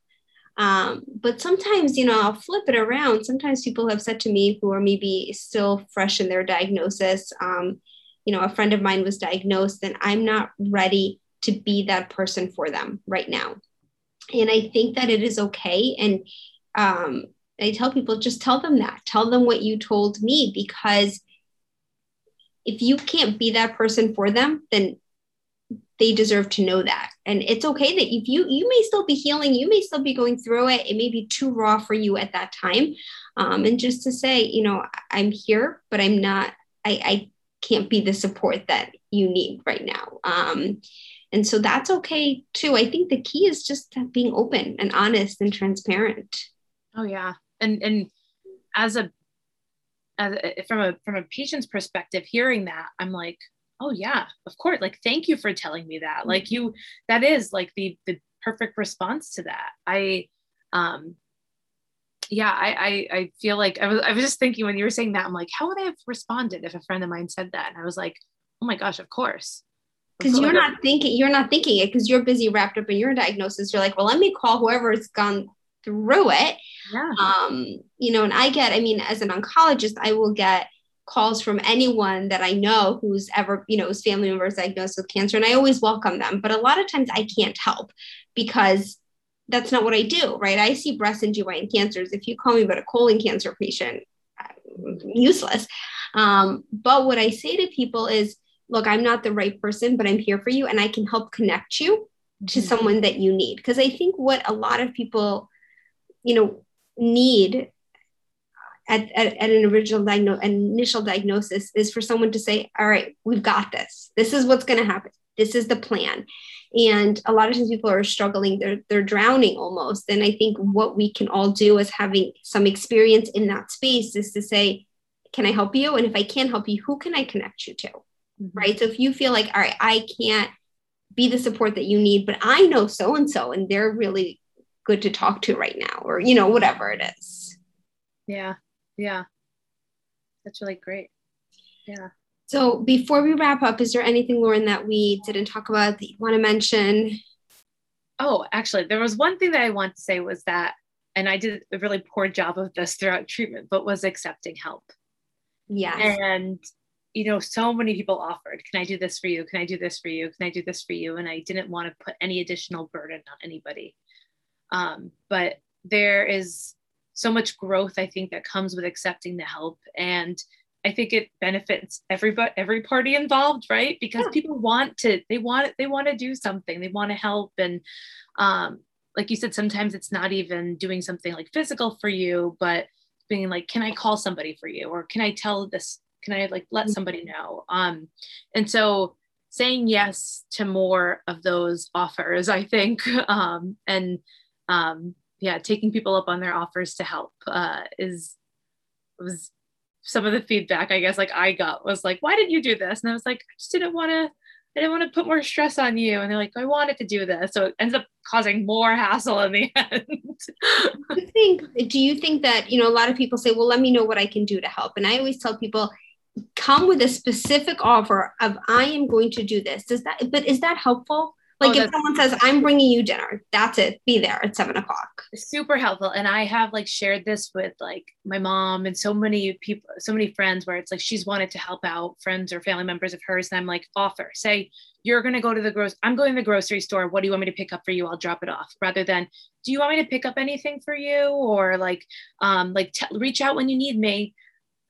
Um, but sometimes, you know, I'll flip it around. Sometimes people have said to me who are maybe still fresh in their diagnosis, um, you know, a friend of mine was diagnosed and I'm not ready to be that person for them right now. And I think that it is okay. And um, I tell people just tell them that, tell them what you told me because if you can't be that person for them, then they deserve to know that. And it's okay that if you you may still be healing, you may still be going through it. It may be too raw for you at that time. Um, and just to say, you know, I'm here, but I'm not. I, I can't be the support that you need right now. Um, and so that's okay too. I think the key is just being open and honest and transparent. Oh yeah, and and as a as from a from a patient's perspective hearing that i'm like oh yeah of course like thank you for telling me that. Like you that is like the the perfect response to that. I um yeah I, I i feel like i was i was just thinking when you were saying that i'm like how would i have responded if a friend of mine said that? And i was like oh my gosh of course. Because you're not thinking you're not thinking it because you're busy wrapped up in your diagnosis. You're like well let me call whoever's gone through it. Yeah. Um, you know, and I get, I mean, as an oncologist, I will get calls from anyone that I know who's ever, you know, whose family members diagnosed with cancer, and I always welcome them. But a lot of times I can't help because that's not what I do, right? I see breast and GYN cancers. If you call me about a colon cancer patient, useless. Um, but what I say to people is, look, I'm not the right person, but I'm here for you and I can help connect you to mm-hmm. someone that you need. Because I think what a lot of people you know, need at, at, at, an original diagnosis, initial diagnosis is for someone to say, all right, we've got this. This is what's going to happen. This is the plan. And a lot of times people are struggling, they're, they're drowning almost. And I think what we can all do as having some experience in that space is to say, can I help you? And if I can't help you, who can I connect you to? Mm-hmm. Right. So if you feel like, all right, I can't be the support that you need, but I know so and so, and they're really good to talk to right now or you know whatever it is yeah yeah that's really great yeah so before we wrap up is there anything lauren that we didn't talk about that you want to mention oh actually there was one thing that i want to say was that and i did a really poor job of this throughout treatment but was accepting help yeah and you know, so many people offered, can I do this for you? Can I do this for you? Can I do this for you? And I didn't want to put any additional burden on anybody. Um, but there is so much growth, I think, that comes with accepting the help. And I think it benefits everybody, every party involved, right? Because yeah. people want to, they want, they want to do something, they want to help. And um, like you said, sometimes it's not even doing something like physical for you, but being like, can I call somebody for you? Or can I tell this can i like let mm-hmm. somebody know um and so saying yes to more of those offers i think um and um yeah taking people up on their offers to help uh is was some of the feedback i guess like i got was like why didn't you do this and i was like i just didn't want to I didn't want to put more stress on you. And they're like, I wanted to do this. So it ends up causing more hassle in the end. do think, do you think that, you know, a lot of people say, well, let me know what I can do to help. And I always tell people, come with a specific offer of I am going to do this. Does that but is that helpful? Like oh, if someone says, I'm bringing you dinner, that's it. Be there at seven o'clock. Super helpful. And I have like shared this with like my mom and so many people, so many friends where it's like she's wanted to help out friends or family members of hers. And I'm like, offer, say, you're going to go to the grocery. I'm going to the grocery store. What do you want me to pick up for you? I'll drop it off rather than, do you want me to pick up anything for you? Or like, um, like t- reach out when you need me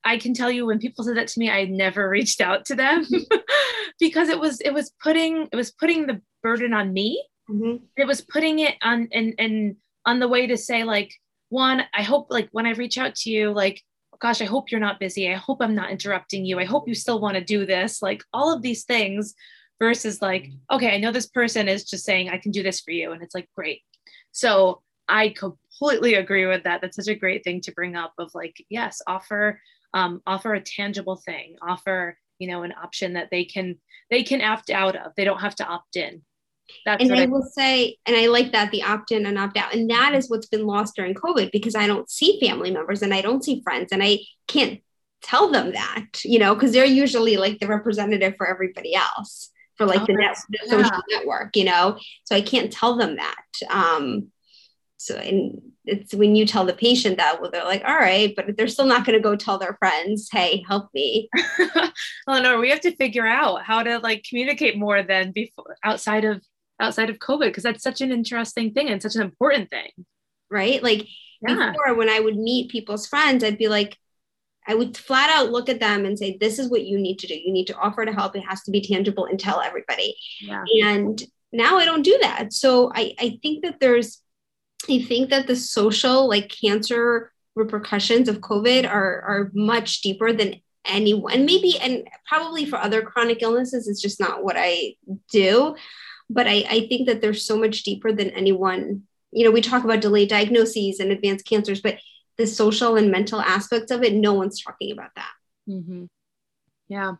I can tell you when people said that to me, I never reached out to them because it was it was putting it was putting the burden on me. Mm-hmm. It was putting it on and and on the way to say like one, I hope like when I reach out to you, like gosh, I hope you're not busy. I hope I'm not interrupting you. I hope you still want to do this. Like all of these things versus like, okay, I know this person is just saying I can do this for you. And it's like, great. So I completely agree with that. That's such a great thing to bring up of like, yes, offer um, offer a tangible thing offer you know an option that they can they can opt out of they don't have to opt in that's and I, I, will say, and I like that the opt in and opt out. And that is what's been lost during COVID because I don't see family members and I don't see friends and I can't tell them that, you know, because they're usually like the representative for everybody else for like oh, the, net, the yeah. social network, you know. So I can't tell them that. Um, so and it's when you tell the patient that well they're like all right but they're still not going to go tell their friends hey help me eleanor we have to figure out how to like communicate more than before outside of outside of covid because that's such an interesting thing and such an important thing right like yeah. before when i would meet people's friends i'd be like i would flat out look at them and say this is what you need to do you need to offer to help it has to be tangible and tell everybody yeah. and now i don't do that so i i think that there's I think that the social, like cancer repercussions of COVID are, are much deeper than anyone. And maybe, and probably for other chronic illnesses, it's just not what I do. But I, I think that they're so much deeper than anyone. You know, we talk about delayed diagnoses and advanced cancers, but the social and mental aspects of it, no one's talking about that. Mm-hmm. Yeah.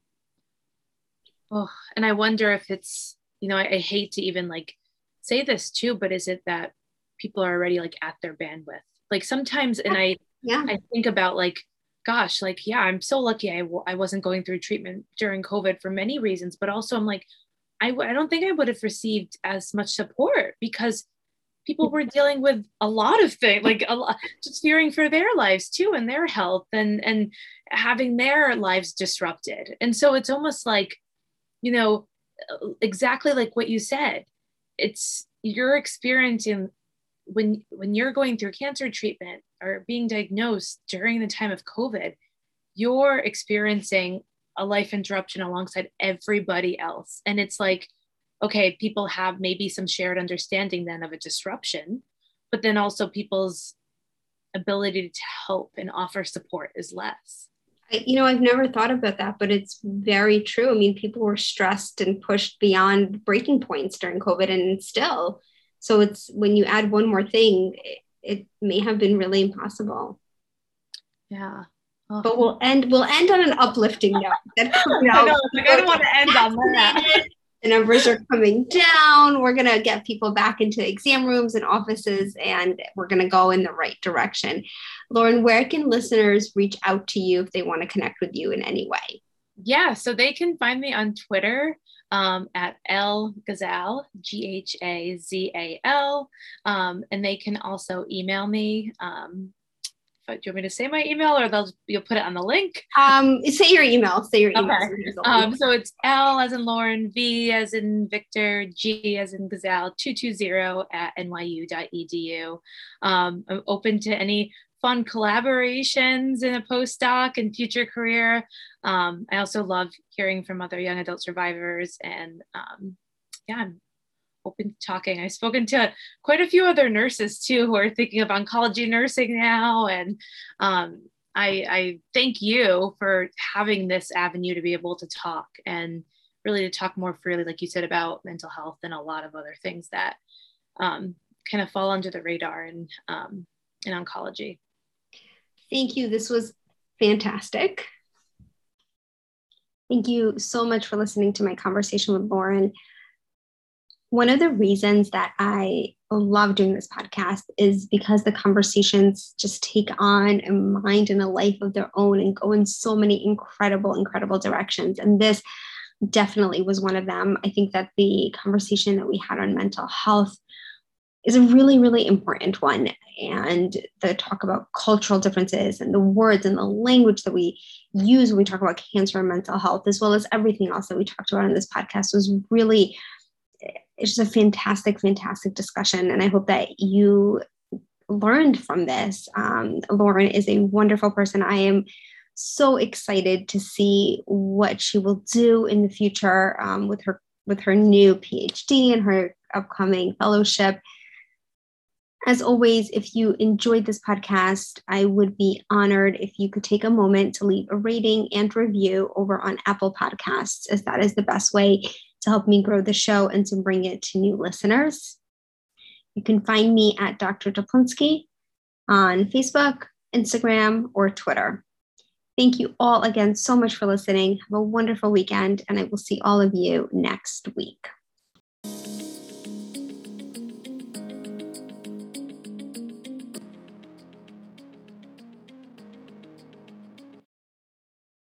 Oh, and I wonder if it's, you know, I, I hate to even like say this too, but is it that people are already like at their bandwidth like sometimes and i yeah i think about like gosh like yeah i'm so lucky I w- I wasn't going through treatment during covid for many reasons but also i'm like I w- I don't think i would have received as much support because people were dealing with a lot of things like a lot just fearing for their lives too and their health and and having their lives disrupted. And so it's almost like you know exactly like what you said it's you're experiencing when when you're going through cancer treatment or being diagnosed during the time of covid you're experiencing a life interruption alongside everybody else and it's like okay people have maybe some shared understanding then of a disruption but then also people's ability to help and offer support is less you know i've never thought about that but it's very true i mean people were stressed and pushed beyond breaking points during covid and still so it's when you add one more thing, it, it may have been really impossible. Yeah. Oh. But we'll end we'll end on an uplifting note. I know, like I don't want to end on that. The numbers are coming down. We're gonna get people back into exam rooms and offices, and we're gonna go in the right direction. Lauren, where can listeners reach out to you if they want to connect with you in any way? Yeah, so they can find me on Twitter um, at L Ghazal, G H A Z A L. Um, and they can also email me. Um, do you want me to say my email or they'll you'll put it on the link? Um, say your email. Say your email. Okay. Um, so it's L as in Lauren, V as in Victor, G as in Gazelle, 220 at nyu.edu. Um, I'm open to any fun collaborations in a postdoc and future career. Um, I also love hearing from other young adult survivors and um, yeah, I'm open to talking. I've spoken to quite a few other nurses too who are thinking of oncology nursing now. And um, I, I thank you for having this avenue to be able to talk and really to talk more freely, like you said, about mental health and a lot of other things that um, kind of fall under the radar in, um, in oncology. Thank you. This was fantastic. Thank you so much for listening to my conversation with Lauren one of the reasons that I love doing this podcast is because the conversations just take on a mind and a life of their own and go in so many incredible, incredible directions. And this definitely was one of them. I think that the conversation that we had on mental health is a really, really important one. And the talk about cultural differences and the words and the language that we use when we talk about cancer and mental health, as well as everything else that we talked about in this podcast, was really it's just a fantastic, fantastic discussion. And I hope that you learned from this. Um, Lauren is a wonderful person. I am so excited to see what she will do in the future um, with her with her new PhD and her upcoming fellowship. As always, if you enjoyed this podcast, I would be honored if you could take a moment to leave a rating and review over on Apple Podcasts, as that is the best way to help me grow the show and to bring it to new listeners. You can find me at Dr. Teplinsky on Facebook, Instagram, or Twitter. Thank you all again so much for listening. Have a wonderful weekend, and I will see all of you next week.